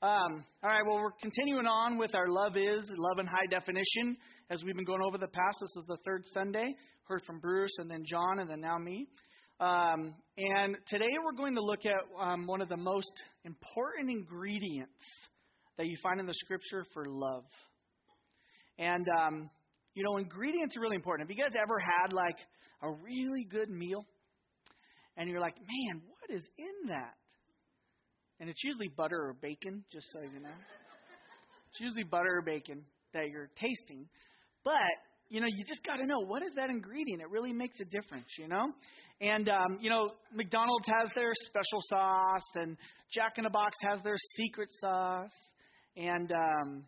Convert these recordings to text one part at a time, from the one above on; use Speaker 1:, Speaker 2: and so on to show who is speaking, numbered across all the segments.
Speaker 1: Um, all right, well, we're continuing on with our Love Is, Love in High Definition, as we've been going over the past. This is the third Sunday. Heard from Bruce and then John and then now me. Um, and today we're going to look at um, one of the most important ingredients that you find in the scripture for love. And, um, you know, ingredients are really important. Have you guys ever had like a really good meal? And you're like, man, what is in that? And it's usually butter or bacon, just so you know. It's usually butter or bacon that you're tasting. But, you know, you just got to know what is that ingredient? It really makes a difference, you know? And, um, you know, McDonald's has their special sauce, and Jack in the Box has their secret sauce, and um,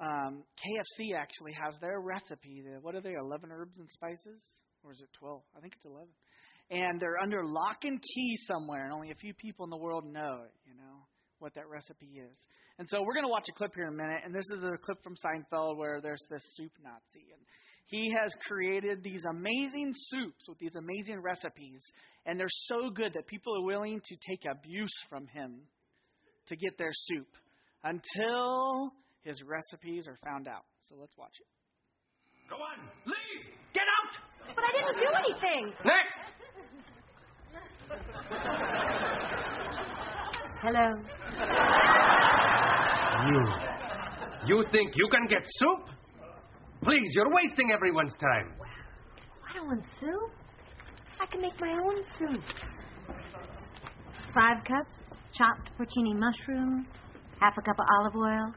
Speaker 1: um, KFC actually has their recipe. The, what are they, 11 herbs and spices? Or is it 12? I think it's 11 and they're under lock and key somewhere, and only a few people in the world know you know, what that recipe is. And so we're going to watch a clip here in a minute, and this is a clip from Seinfeld where there's this soup Nazi, and he has created these amazing soups with these amazing recipes, and they're so good that people are willing to take abuse from him to get their soup until his recipes are found out. So let's watch it.
Speaker 2: Go on, leave! Get out!
Speaker 3: But I didn't do anything.
Speaker 2: Next!
Speaker 3: Hello.
Speaker 2: You. You think you can get soup? Please, you're wasting everyone's time.
Speaker 3: I don't want soup. I can make my own soup. Five cups chopped porcini mushrooms, half a cup of olive oil,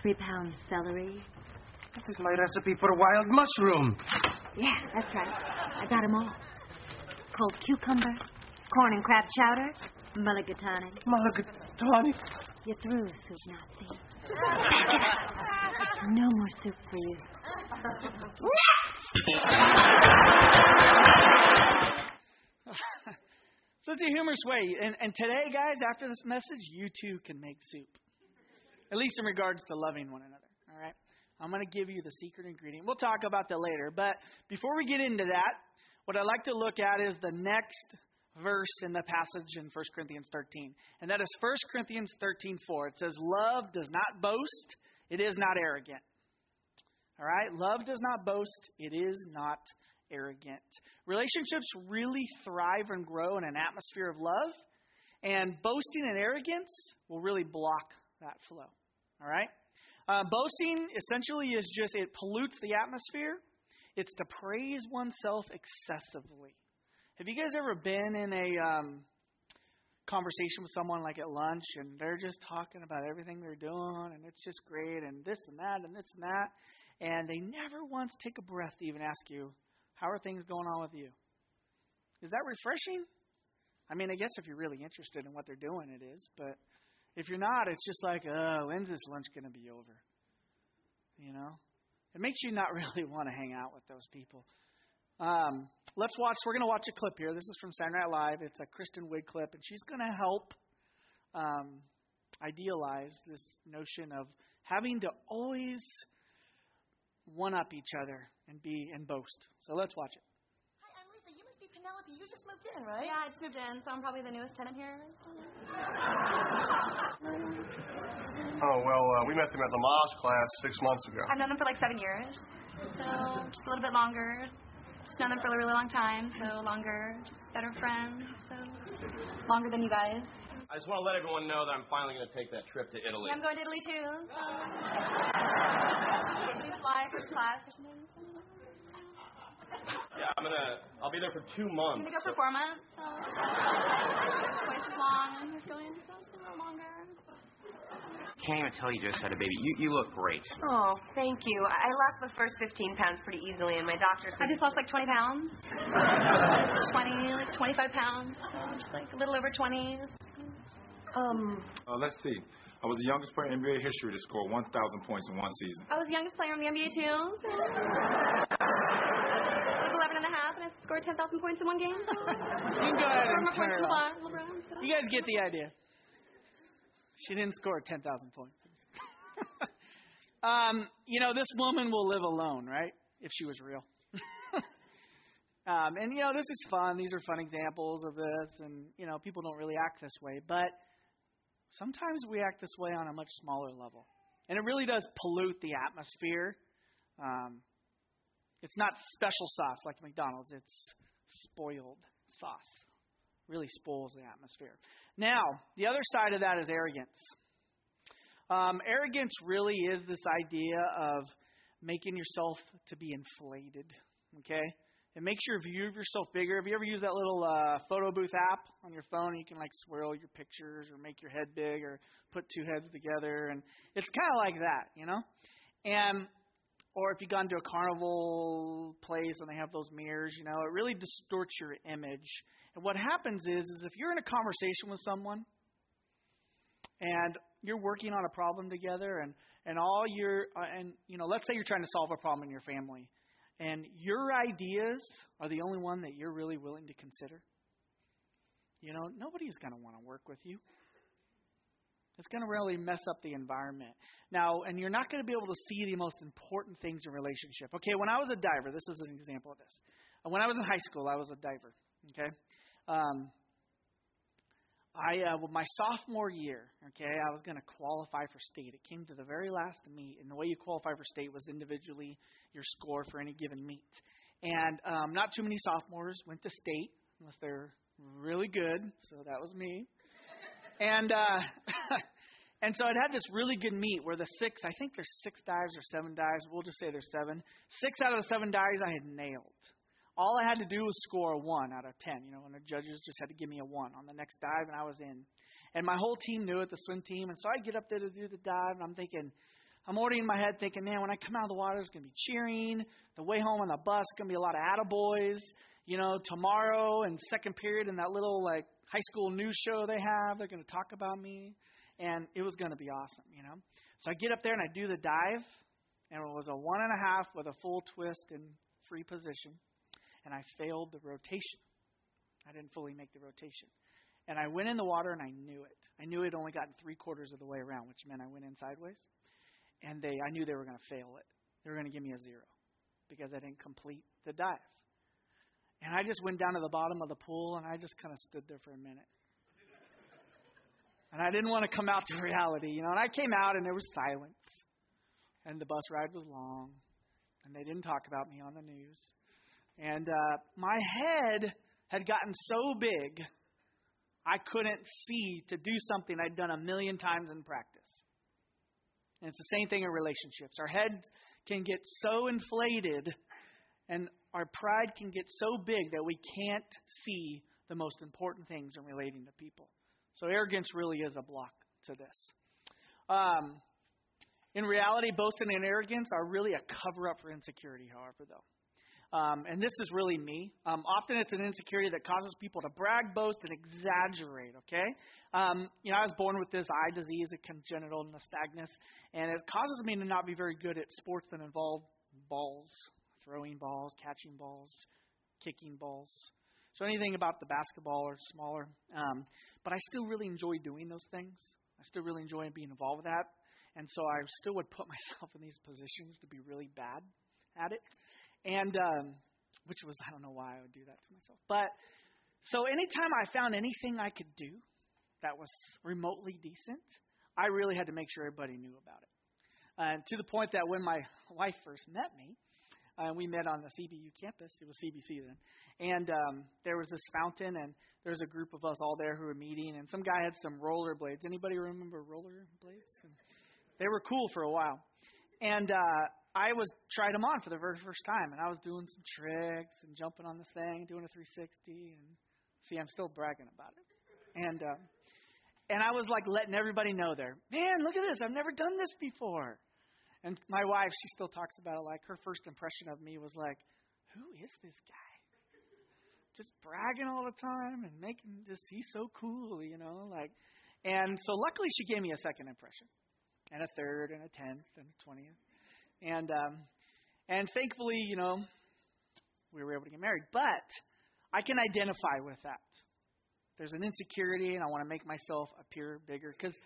Speaker 3: three pounds celery.
Speaker 2: This is my recipe for wild mushroom.
Speaker 3: Yeah, that's right. I got 'em all. Cold cucumber, corn and crab chowder, mulligatawny.
Speaker 2: Mulligatawny?
Speaker 3: You're through, soup Nazi. no more soup for you.
Speaker 1: Such a humorous way. And, and today, guys, after this message, you too can make soup. At least in regards to loving one another. All right? I'm going to give you the secret ingredient. We'll talk about that later. But before we get into that, what I'd like to look at is the next verse in the passage in 1 Corinthians 13. And that is 1 Corinthians 13 4. It says, Love does not boast, it is not arrogant. All right? Love does not boast, it is not arrogant. Relationships really thrive and grow in an atmosphere of love, and boasting and arrogance will really block that flow. All right? Uh, boasting essentially is just, it pollutes the atmosphere it's to praise oneself excessively. Have you guys ever been in a um, conversation with someone like at lunch and they're just talking about everything they're doing and it's just great and this and that and this and that and they never once take a breath to even ask you, How are things going on with you? Is that refreshing? I mean, I guess if you're really interested in what they're doing, it is. But if you're not, it's just like, oh, when's this lunch going to be over? You know? It makes you not really want to hang out with those people. Um, let's watch. We're going to watch a clip here. This is from Saturday Night Live. It's a Kristen Wiig clip, and she's going to help um, idealize this notion of having to always one up each other and be and boast. So let's watch it. Hi, I'm Lisa.
Speaker 4: You must be Penelope, you just moved in, right?
Speaker 5: Yeah, I just moved in, so I'm probably the newest tenant here.
Speaker 6: oh, well, uh, we met them at the Moss class six months ago.
Speaker 5: I've known them for like seven years, so just a little bit longer. Just known them for a really long time, so longer, just better friends, so longer than you guys.
Speaker 7: I just want to let everyone know that I'm finally going to take that trip to Italy.
Speaker 5: Yeah, I'm going to Italy too. So. fly first class or something.
Speaker 7: Yeah, I'm gonna. I'll be there for two months.
Speaker 5: I'm gonna go for four months, so twice as long. And he's going so just a little longer.
Speaker 8: Can't even tell you just had a baby. You you look great.
Speaker 4: Oh, thank you. I lost the first 15 pounds pretty easily, and my doctor said.
Speaker 5: I just lost like 20 pounds. 20, like 25 pounds. So just like a little over 20.
Speaker 4: Um.
Speaker 9: Uh, let's see. I was the youngest player in NBA history to score 1,000 points in one season.
Speaker 5: I was the youngest player in the NBA too. So. I was 11 and a half, and I scored 10,000 points in one game. So.
Speaker 1: You can go ahead and turn it off. You guys get the idea. She didn't score 10,000 points. um, you know, this woman will live alone, right? If she was real. um, and, you know, this is fun. These are fun examples of this. And, you know, people don't really act this way. But sometimes we act this way on a much smaller level. And it really does pollute the atmosphere. Um, it's not special sauce like McDonald's, it's spoiled sauce. Really spoils the atmosphere. Now, the other side of that is arrogance. Um, arrogance really is this idea of making yourself to be inflated. Okay? It makes your view of yourself bigger. Have you ever used that little uh, photo booth app on your phone? You can like swirl your pictures or make your head big or put two heads together, and it's kind of like that, you know. And or if you've gone to a carnival place and they have those mirrors, you know, it really distorts your image. And what happens is, is if you're in a conversation with someone and you're working on a problem together, and and all your uh, and you know, let's say you're trying to solve a problem in your family, and your ideas are the only one that you're really willing to consider. You know, nobody's going to want to work with you. It's going to really mess up the environment. Now, and you're not going to be able to see the most important things in relationship. Okay, when I was a diver, this is an example of this. When I was in high school, I was a diver. Okay, um, I uh, well, my sophomore year, okay, I was going to qualify for state. It came to the very last meet, and the way you qualify for state was individually your score for any given meet. And um, not too many sophomores went to state unless they're really good. So that was me. And uh, and so I'd had this really good meet where the six, I think there's six dives or seven dives. We'll just say there's seven. Six out of the seven dives I had nailed. All I had to do was score a one out of ten, you know, and the judges just had to give me a one on the next dive, and I was in. And my whole team knew it, the swim team, and so I get up there to do the dive, and I'm thinking, I'm already in my head thinking, man, when I come out of the water, it's going to be cheering. The way home on the bus, going to be a lot of attaboys. You know, tomorrow and second period in that little like high school news show they have, they're going to talk about me, and it was going to be awesome, you know. So I get up there and I do the dive, and it was a one and a half with a full twist and free position and I failed the rotation. I didn't fully make the rotation. And I went in the water and I knew it. I knew it only gotten three quarters of the way around, which meant I went in sideways. And they I knew they were going to fail it. They were going to give me a zero because I didn't complete the dive. And I just went down to the bottom of the pool and I just kind of stood there for a minute. And I didn't want to come out to reality, you know. And I came out and there was silence. And the bus ride was long. And they didn't talk about me on the news. And uh, my head had gotten so big, I couldn't see to do something I'd done a million times in practice. And it's the same thing in relationships. Our heads can get so inflated, and our pride can get so big that we can't see the most important things in relating to people. So, arrogance really is a block to this. Um, in reality, boasting and arrogance are really a cover up for insecurity, however, though. Um, and this is really me. Um, often it's an insecurity that causes people to brag, boast, and exaggerate, okay? Um, you know, I was born with this eye disease, a congenital nystagmus, and it causes me to not be very good at sports that involve balls, throwing balls, catching balls, kicking balls. So anything about the basketball or smaller. Um, but I still really enjoy doing those things. I still really enjoy being involved with that. And so I still would put myself in these positions to be really bad at it. And um, which was I don't know why I would do that to myself. But so anytime I found anything I could do that was remotely decent, I really had to make sure everybody knew about it. And to the point that when my wife first met me, uh, we met on the CBU campus. It was CBC then, and um, there was this fountain, and there was a group of us all there who were meeting. And some guy had some rollerblades. Anybody remember rollerblades? And they were cool for a while. And uh, I was tried them on for the very first time, and I was doing some tricks and jumping on this thing, doing a 360, and see, I'm still bragging about it. And uh, and I was like letting everybody know there, man, look at this, I've never done this before. And my wife, she still talks about it like her first impression of me was like, who is this guy? Just bragging all the time and making just he's so cool, you know, like. And so luckily she gave me a second impression, and a third, and a tenth, and a twentieth. And um, and thankfully, you know, we were able to get married. But I can identify with that. There's an insecurity, and I want to make myself appear bigger. Because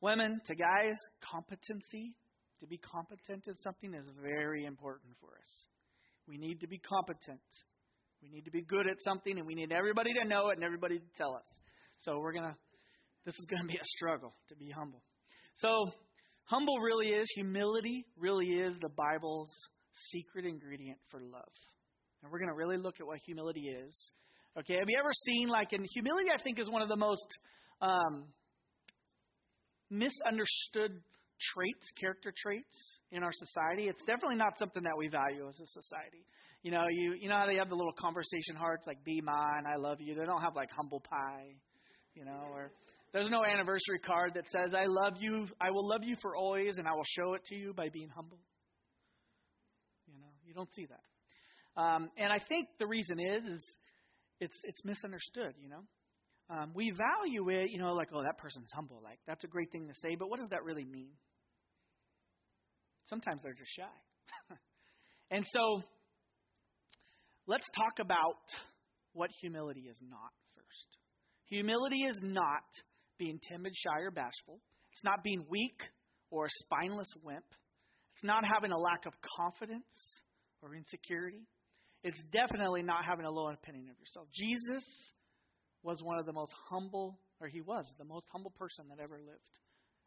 Speaker 1: women, to guys, competency, to be competent in something is very important for us. We need to be competent. We need to be good at something, and we need everybody to know it and everybody to tell us. So we're to this is to be a struggle to be humble. So, humble really is, humility really is the Bible's secret ingredient for love. And we're to really look at what humility is. Okay, have you ever seen, like, in humility, I think, is one of the most um, misunderstood traits, character traits in our society. It's definitely not something that we value as a society. You know, you you know how they have the little conversation hearts like "Be mine," "I love you." They don't have like humble pie, you know, or there's no anniversary card that says "I love you," "I will love you for always," and I will show it to you by being humble. You know, you don't see that. Um, and I think the reason is is it's it's misunderstood. You know, um, we value it. You know, like oh that person's humble. Like that's a great thing to say, but what does that really mean? Sometimes they're just shy. and so let's talk about what humility is not first. Humility is not being timid, shy, or bashful. It's not being weak or a spineless wimp. It's not having a lack of confidence or insecurity. It's definitely not having a low opinion of yourself. Jesus was one of the most humble, or he was the most humble person that ever lived.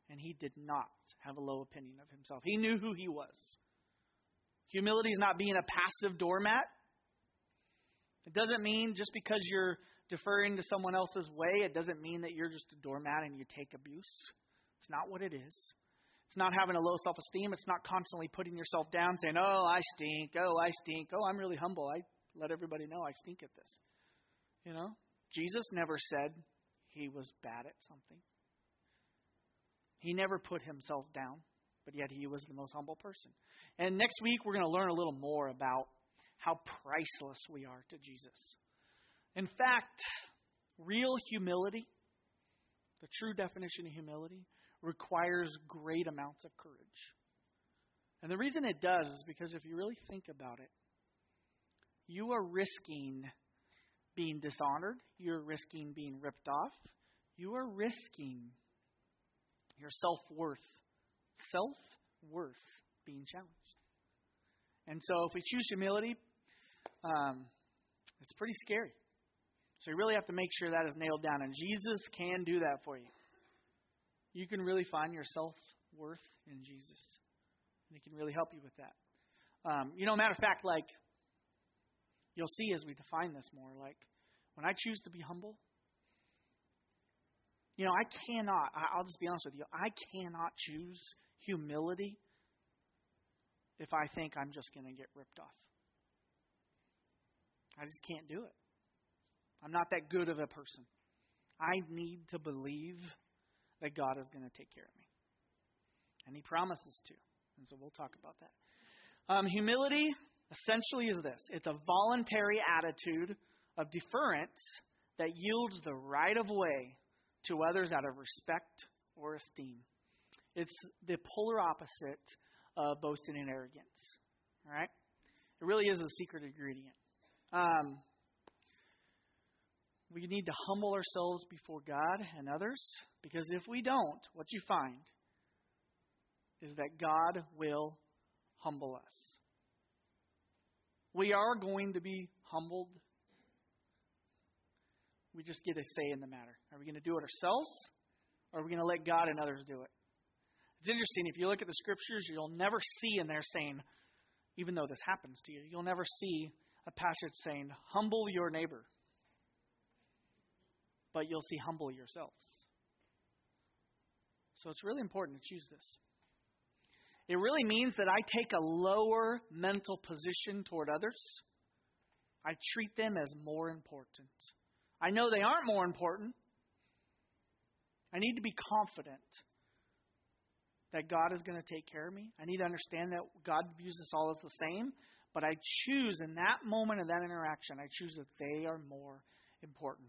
Speaker 1: And he did not have a low opinion of himself. He knew who he was. Humility is not being a passive doormat. It doesn't mean just because you're deferring to someone else's way, it doesn't mean that you're just a doormat and you take abuse. It's not what it is. It's not having a low self esteem. It's not constantly putting yourself down saying, oh, I stink. Oh, I stink. Oh, I'm really humble. I let everybody know I stink at this. You know? Jesus never said he was bad at something. He never put himself down, but yet he was the most humble person. And next week, we're going to learn a little more about how priceless we are to Jesus. In fact, real humility, the true definition of humility, requires great amounts of courage. And the reason it does is because if you really think about it, you are risking being dishonored, you're risking being ripped off, you are risking your self worth, self worth being challenged. And so if we choose humility, um, it's pretty scary. So you really have to make sure that is nailed down. And Jesus can do that for you. You can really find your self worth in Jesus. And He can really help you with that. Um, you know, matter of fact, like, you'll see as we define this more, like, when I choose to be humble, you know, I cannot, I'll just be honest with you, I cannot choose humility if I think I'm just going to get ripped off. I just can't do it. I'm not that good of a person. I need to believe that God is going to take care of me. And He promises to. And so we'll talk about that. Um, humility essentially is this it's a voluntary attitude of deference that yields the right of way to others out of respect or esteem. It's the polar opposite of boasting and arrogance. All right? It really is a secret ingredient. Um, we need to humble ourselves before God and others because if we don't, what you find is that God will humble us. We are going to be humbled. We just get a say in the matter. Are we going to do it ourselves or are we going to let God and others do it? It's interesting. If you look at the scriptures, you'll never see in there saying, even though this happens to you, you'll never see a passage saying, humble your neighbor. But you'll see, humble yourselves. So it's really important to choose this. It really means that I take a lower mental position toward others. I treat them as more important. I know they aren't more important. I need to be confident that God is going to take care of me. I need to understand that God views us all as the same, but I choose in that moment of that interaction, I choose that they are more important.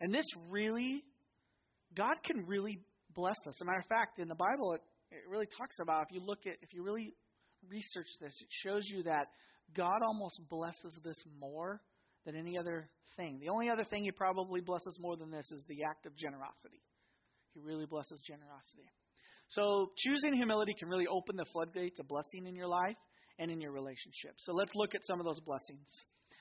Speaker 1: And this really, God can really bless us. As a matter of fact, in the Bible, it, it really talks about, if you look at, if you really research this, it shows you that God almost blesses this more than any other thing. The only other thing He probably blesses more than this is the act of generosity. He really blesses generosity. So choosing humility can really open the floodgates of blessing in your life and in your relationship. So let's look at some of those blessings.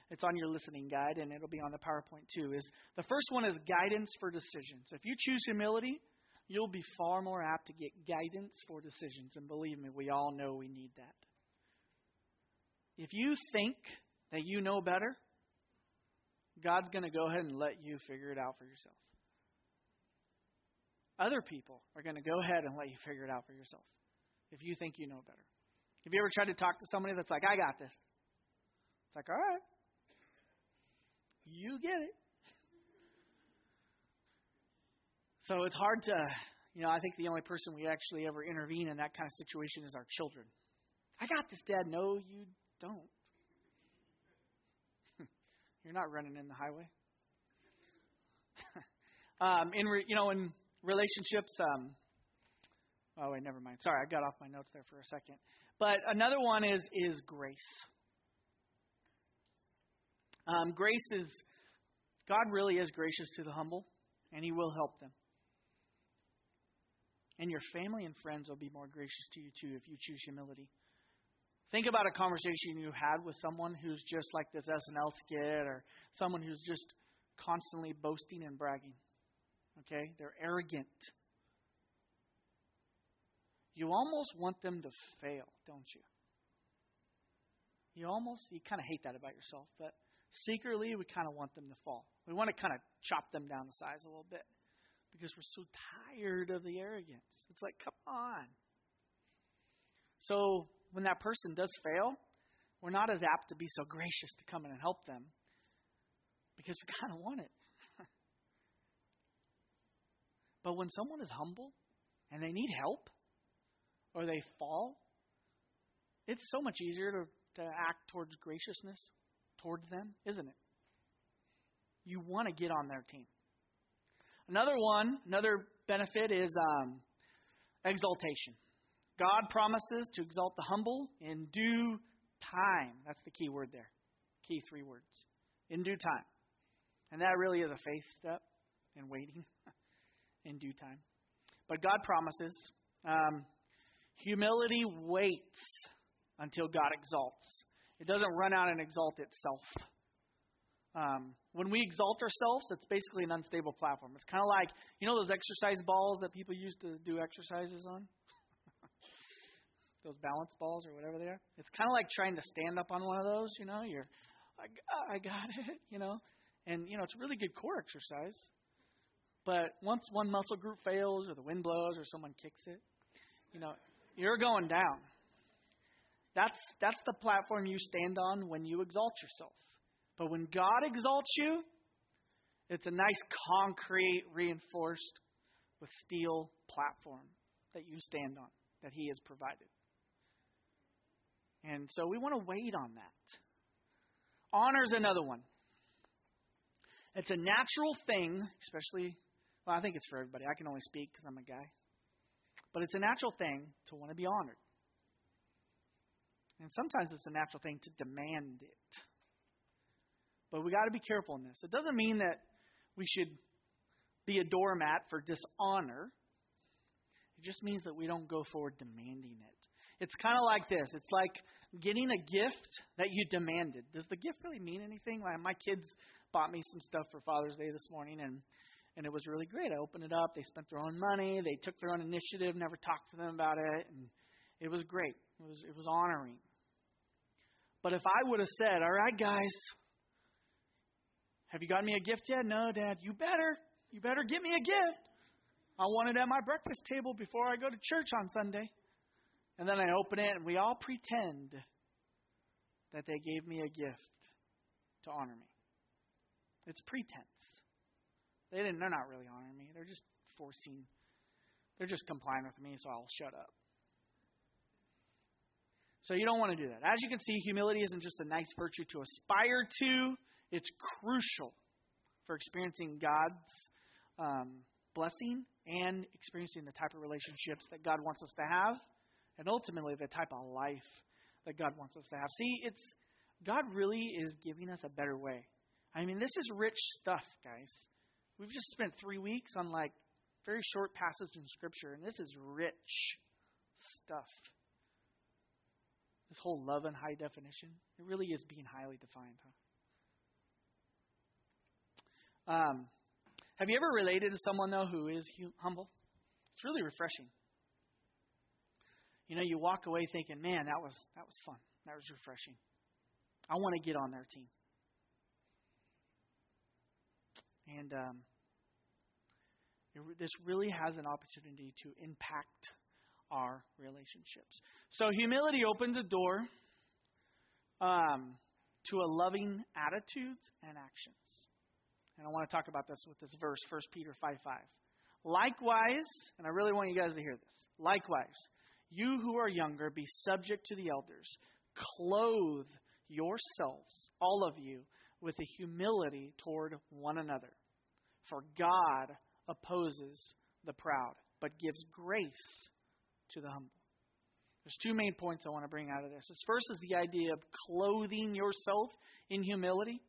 Speaker 1: It's on your listening guide, and it'll be on the PowerPoint too. Is the first one is guidance for decisions. If you choose humility, you'll be far more apt to get guidance for decisions. And believe me, we all know we need that. If you think that you know better, God's going to go ahead and let you figure it out for yourself. Other people are going to go ahead and let you figure it out for yourself if you think you know better. Have you ever tried to talk to somebody that's like, I got this? It's like, all right, you get it. So it's hard to, you know, I think the only person we actually ever intervene in that kind of situation is our children. I got this, Dad. No, you don't. You're not running in the highway. um, in re, you know, in relationships. Um, oh wait, never mind. Sorry, I got off my notes there for a second. But another one is is grace. Um, grace is God really is gracious to the humble, and He will help them. And your family and friends will be more gracious to you too if you choose humility. Think about a conversation you had with someone who's just like this SNL skit or someone who's just constantly boasting and bragging. Okay? They're arrogant. You almost want them to fail, don't you? You almost, you kind of hate that about yourself, but secretly we kind of want them to fall. We want to kind of chop them down the size a little bit because we're so tired of the arrogance. It's like, come on. So when that person does fail, we're not as apt to be so gracious to come in and help them because we kind of want it. but when someone is humble and they need help or they fall, it's so much easier to, to act towards graciousness towards them, isn't it? You want to get on their team. Another one, another benefit is um, exaltation. God promises to exalt the humble in due time. That's the key word there. Key three words. In due time. And that really is a faith step in waiting in due time. But God promises. Um, humility waits until God exalts. It doesn't run out and exalt itself. Um, when we exalt ourselves, it's basically an unstable platform. It's kind of like, you know, those exercise balls that people use to do exercises on? Those balance balls or whatever they are. It's kind of like trying to stand up on one of those. You know, you're, I, ah, I got it. You know, and you know it's really good core exercise. But once one muscle group fails, or the wind blows, or someone kicks it, you know, you're going down. That's that's the platform you stand on when you exalt yourself. But when God exalts you, it's a nice concrete, reinforced with steel platform that you stand on that He has provided. And so we want to wait on that. Honor is another one. It's a natural thing, especially, well, I think it's for everybody. I can only speak because I'm a guy. But it's a natural thing to want to be honored. And sometimes it's a natural thing to demand it. But we got to be careful in this. It doesn't mean that we should be a doormat for dishonor. It just means that we don't go forward demanding it. It's kind of like this. It's like getting a gift that you demanded. Does the gift really mean anything? Like my kids bought me some stuff for Father's Day this morning, and and it was really great. I opened it up. They spent their own money. They took their own initiative. Never talked to them about it, and it was great. It was it was honoring. But if I would have said, "All right, guys, have you got me a gift yet?" No, Dad. You better. You better get me a gift. I want it at my breakfast table before I go to church on Sunday. And then I open it, and we all pretend that they gave me a gift to honor me. It's pretense. They didn't. They're not really honoring me. They're just forcing. They're just complying with me, so I'll shut up. So you don't want to do that. As you can see, humility isn't just a nice virtue to aspire to. It's crucial for experiencing God's um, blessing and experiencing the type of relationships that God wants us to have and ultimately the type of life that God wants us to have. See, it's God really is giving us a better way. I mean, this is rich stuff, guys. We've just spent three weeks on like very short passage in Scripture, and this is rich stuff. This whole love and high definition, it really is being highly defined, huh? Um, have you ever related to someone though who is hu- humble? It's really refreshing. You know, you walk away thinking, "Man, that was that was fun. That was refreshing. I want to get on their team." And um, it, this really has an opportunity to impact our relationships. So humility opens a door um, to a loving attitudes and actions. And I want to talk about this with this verse, 1 Peter 5 5. Likewise, and I really want you guys to hear this. Likewise, you who are younger, be subject to the elders. Clothe yourselves, all of you, with a humility toward one another. For God opposes the proud, but gives grace to the humble. There's two main points I want to bring out of this. This first is the idea of clothing yourself in humility.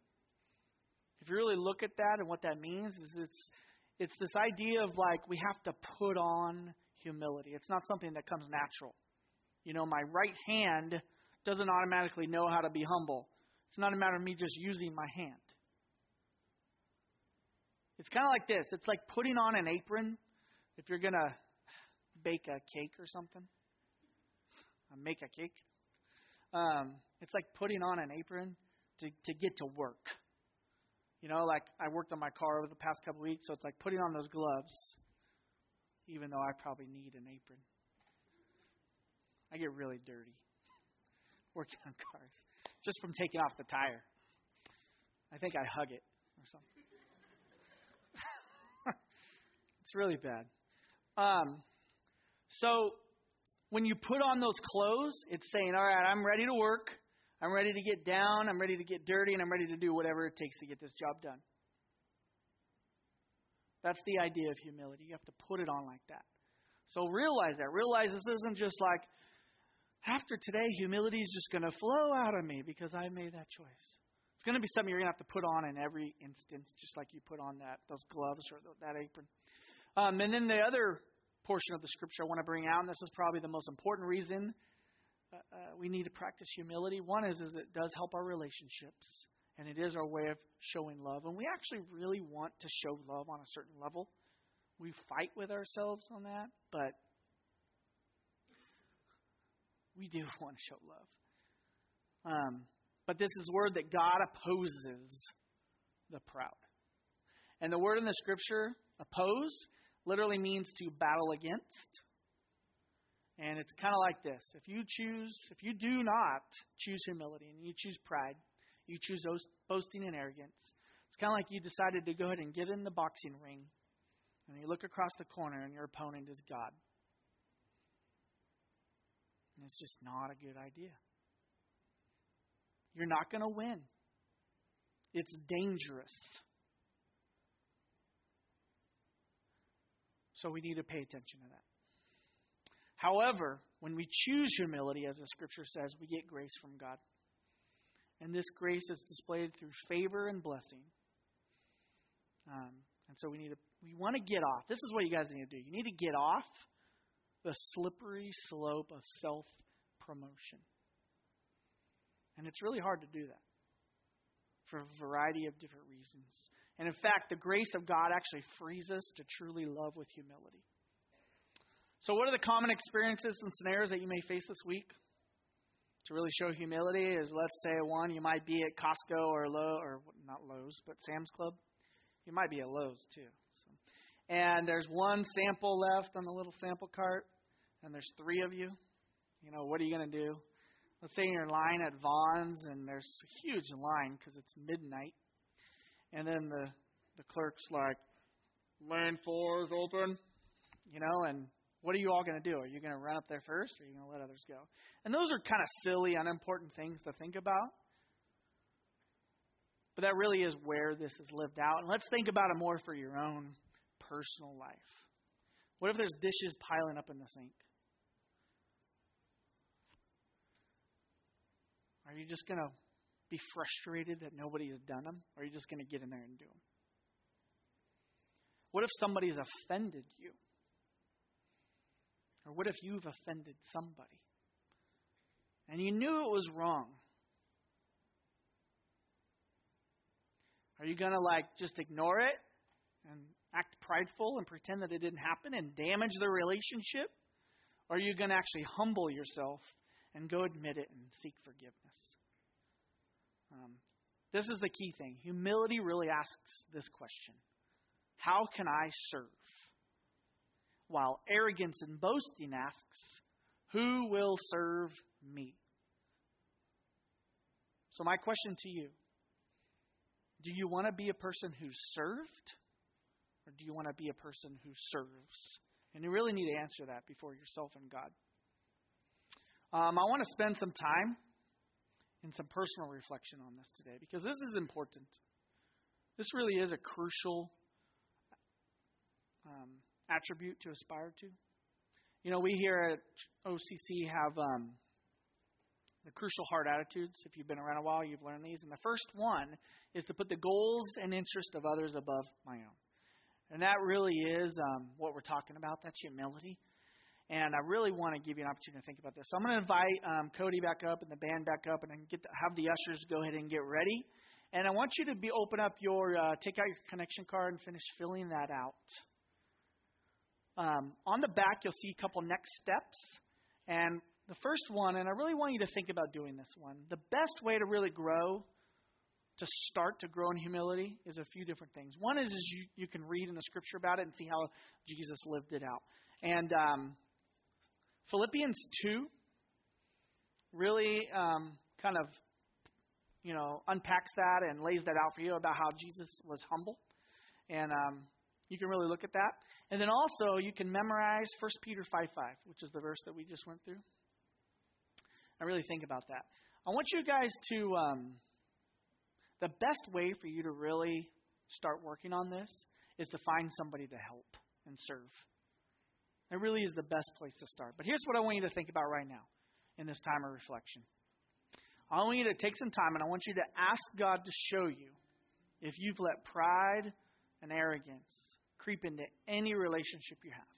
Speaker 1: If you really look at that and what that means is it's it's this idea of like we have to put on humility. It's not something that comes natural. You know, my right hand doesn't automatically know how to be humble. It's not a matter of me just using my hand. It's kind of like this. It's like putting on an apron if you're going to bake a cake or something. Uh, make a cake. Um, it's like putting on an apron to, to get to work. You know, like I worked on my car over the past couple of weeks, so it's like putting on those gloves, even though I probably need an apron. I get really dirty working on cars just from taking off the tire. I think I hug it or something. it's really bad. Um, so when you put on those clothes, it's saying, all right, I'm ready to work. I'm ready to get down. I'm ready to get dirty, and I'm ready to do whatever it takes to get this job done. That's the idea of humility. You have to put it on like that. So realize that. Realize this isn't just like, after today, humility is just going to flow out of me because I made that choice. It's going to be something you're going to have to put on in every instance, just like you put on that those gloves or that apron. Um, and then the other portion of the scripture I want to bring out, and this is probably the most important reason uh, uh, we need to practice humility. One is, is it does help our relationships, and it is our way of showing love. And we actually really want to show love on a certain level. We fight with ourselves on that, but we do want to show love. Um, but this is word that God opposes the proud. And the word in the scripture, oppose, literally means to battle against. And it's kind of like this. If you choose, if you do not choose humility and you choose pride, you choose boasting and arrogance, it's kind of like you decided to go ahead and get in the boxing ring and you look across the corner and your opponent is God. And it's just not a good idea. You're not going to win. It's dangerous. So we need to pay attention to that. However, when we choose humility, as the scripture says, we get grace from God. And this grace is displayed through favor and blessing. Um, and so we need to we want to get off. This is what you guys need to do. You need to get off the slippery slope of self promotion. And it's really hard to do that for a variety of different reasons. And in fact, the grace of God actually frees us to truly love with humility. So, what are the common experiences and scenarios that you may face this week to really show humility? Is let's say one, you might be at Costco or Low or not Lowe's, but Sam's Club. You might be at Lowe's too. So. And there's one sample left on the little sample cart, and there's three of you. You know, what are you going to do? Let's say you're in line at Vons, and there's a huge line because it's midnight. And then the, the clerk's like, lane four is open. You know, and what are you all going to do? Are you going to run up there first, or are you going to let others go? And those are kind of silly, unimportant things to think about. But that really is where this is lived out. And let's think about it more for your own personal life. What if there's dishes piling up in the sink? Are you just going to be frustrated that nobody has done them? Or are you just going to get in there and do them? What if somebody's offended you? Or what if you've offended somebody? And you knew it was wrong. Are you going to like just ignore it and act prideful and pretend that it didn't happen and damage the relationship? Or are you going to actually humble yourself and go admit it and seek forgiveness? Um, this is the key thing. Humility really asks this question How can I serve? While arrogance and boasting asks, Who will serve me? So, my question to you do you want to be a person who's served? Or do you want to be a person who serves? And you really need to answer that before yourself and God. Um, I want to spend some time in some personal reflection on this today because this is important. This really is a crucial um, attribute to aspire to. You know, we here at OCC have um, the crucial heart attitudes. If you've been around a while, you've learned these. And the first one is to put the goals and interests of others above my own. And that really is um, what we're talking about. That's humility. And I really want to give you an opportunity to think about this. So I'm going to invite um, Cody back up and the band back up, and get to, have the ushers go ahead and get ready. And I want you to be open up your uh, take out your connection card and finish filling that out. Um, on the back, you'll see a couple next steps. And the first one, and I really want you to think about doing this one. The best way to really grow, to start to grow in humility, is a few different things. One is, is you, you can read in the scripture about it and see how Jesus lived it out. And um, Philippians 2 really um, kind of, you know, unpacks that and lays that out for you about how Jesus was humble. And um, you can really look at that. And then also, you can memorize 1 Peter 5 5, which is the verse that we just went through. I really think about that. I want you guys to, um, the best way for you to really start working on this is to find somebody to help and serve. It really is the best place to start. But here's what I want you to think about right now in this time of reflection. I want you to take some time and I want you to ask God to show you if you've let pride and arrogance creep into any relationship you have.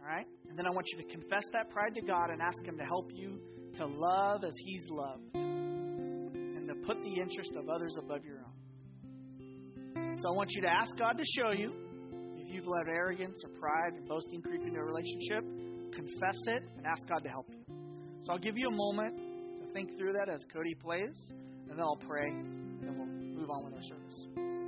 Speaker 1: All right? And then I want you to confess that pride to God and ask Him to help you to love as He's loved and to put the interest of others above your own. So I want you to ask God to show you if you've let arrogance or pride or boasting creep into a relationship, confess it and ask God to help you. So I'll give you a moment to think through that as Cody plays, and then I'll pray, and then we'll move on with our service.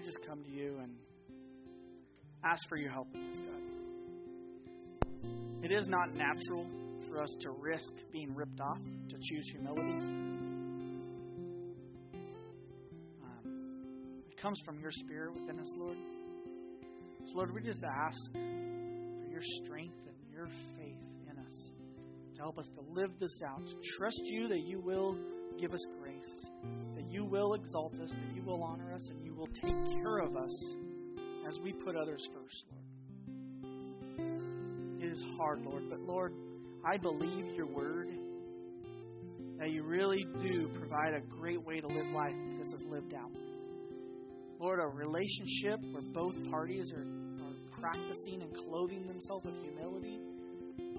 Speaker 1: We just come to you and ask for your help in this, God. It is not natural for us to risk being ripped off, to choose humility. Um, it comes from your spirit within us, Lord. So, Lord, we just ask for your strength and your faith in us to help us to live this out, to trust you that you will give us will exalt us, that you will honor us, and you will take care of us as we put others first, Lord. It is hard, Lord, but Lord, I believe your word that you really do provide a great way to live life if this is lived out. Lord, a relationship where both parties are, are practicing and clothing themselves with humility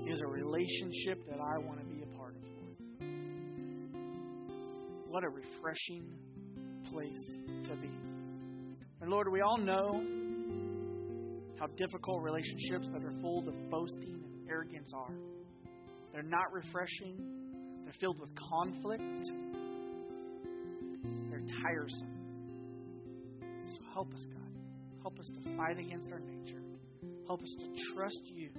Speaker 1: is a relationship that I want to be a part of. What a refreshing place to be. And Lord, we all know how difficult relationships that are full of boasting and arrogance are. They're not refreshing, they're filled with conflict, they're tiresome. So help us, God. Help us to fight against our nature. Help us to trust you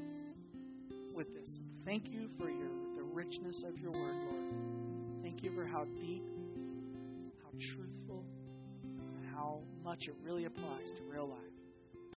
Speaker 1: with this. Thank you for your the richness of your word, Lord. Thank you for how deep, truthful, and how much it really applies to real life.